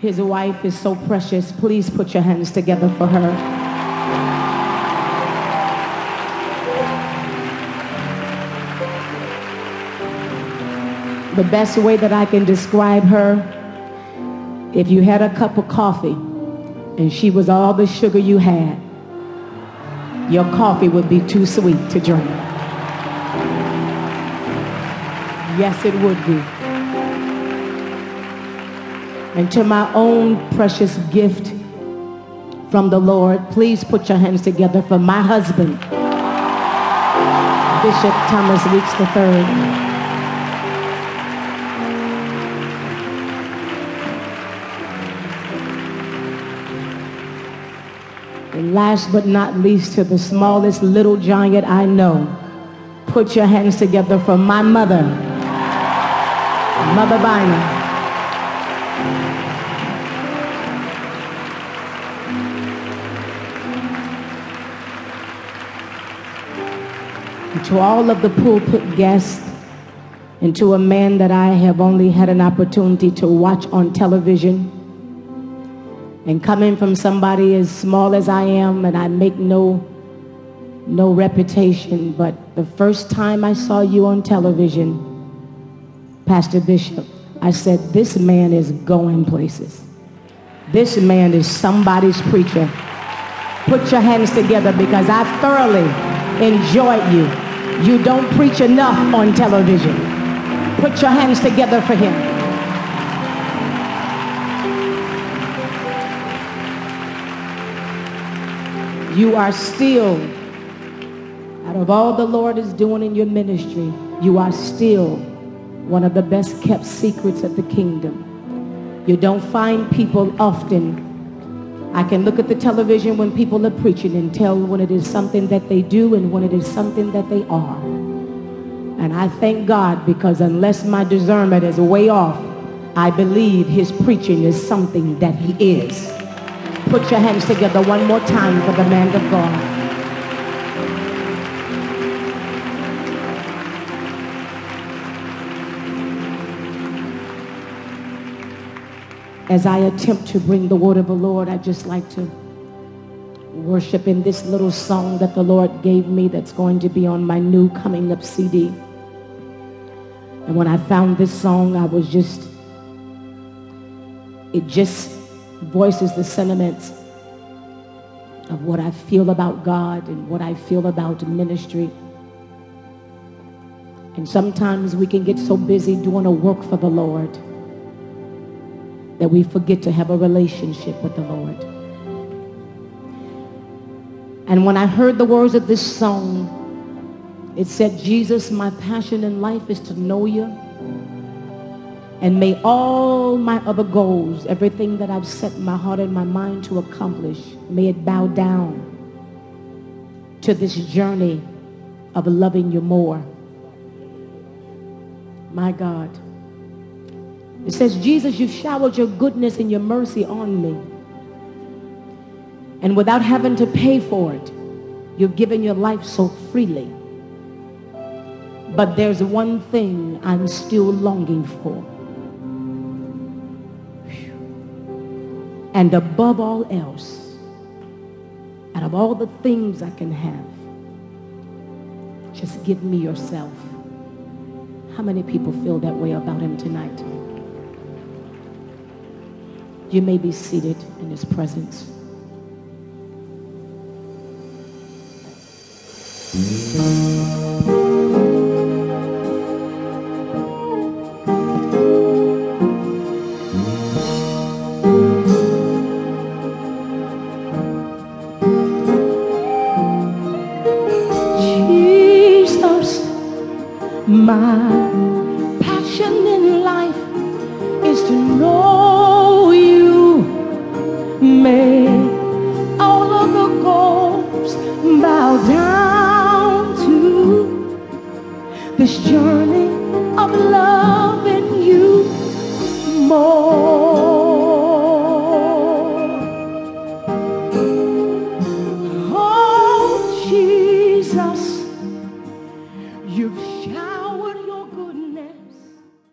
His wife is so precious. Please put your hands together for her. The best way that I can describe her, if you had a cup of coffee and she was all the sugar you had, your coffee would be too sweet to drink. Yes, it would be. And to my own precious gift from the Lord, please put your hands together for my husband, Bishop Thomas Weeks III. And last but not least, to the smallest little giant I know, put your hands together for my mother, Mother Bynum. And to all of the pulpit guests, and to a man that I have only had an opportunity to watch on television, and coming from somebody as small as I am, and I make no no reputation, but the first time I saw you on television, Pastor Bishop, I said, this man is going places. This man is somebody's preacher. Put your hands together because I thoroughly enjoyed you. You don't preach enough on television. Put your hands together for him. You are still, out of all the Lord is doing in your ministry, you are still one of the best kept secrets of the kingdom. You don't find people often. I can look at the television when people are preaching and tell when it is something that they do and when it is something that they are. And I thank God because unless my discernment is way off, I believe his preaching is something that he is. Put your hands together one more time for the man of God. As I attempt to bring the word of the Lord, I just like to worship in this little song that the Lord gave me that's going to be on my new coming up CD. And when I found this song, I was just, it just voices the sentiments of what I feel about God and what I feel about ministry. And sometimes we can get so busy doing a work for the Lord that we forget to have a relationship with the Lord. And when I heard the words of this song, it said, Jesus, my passion in life is to know you. And may all my other goals, everything that I've set my heart and my mind to accomplish, may it bow down to this journey of loving you more. My God. It says, Jesus, you've showered your goodness and your mercy on me. And without having to pay for it, you've given your life so freely. But there's one thing I'm still longing for. And above all else, out of all the things I can have, just give me yourself. How many people feel that way about him tonight? You may be seated in his presence. Jesus, my passion in life is to know journey.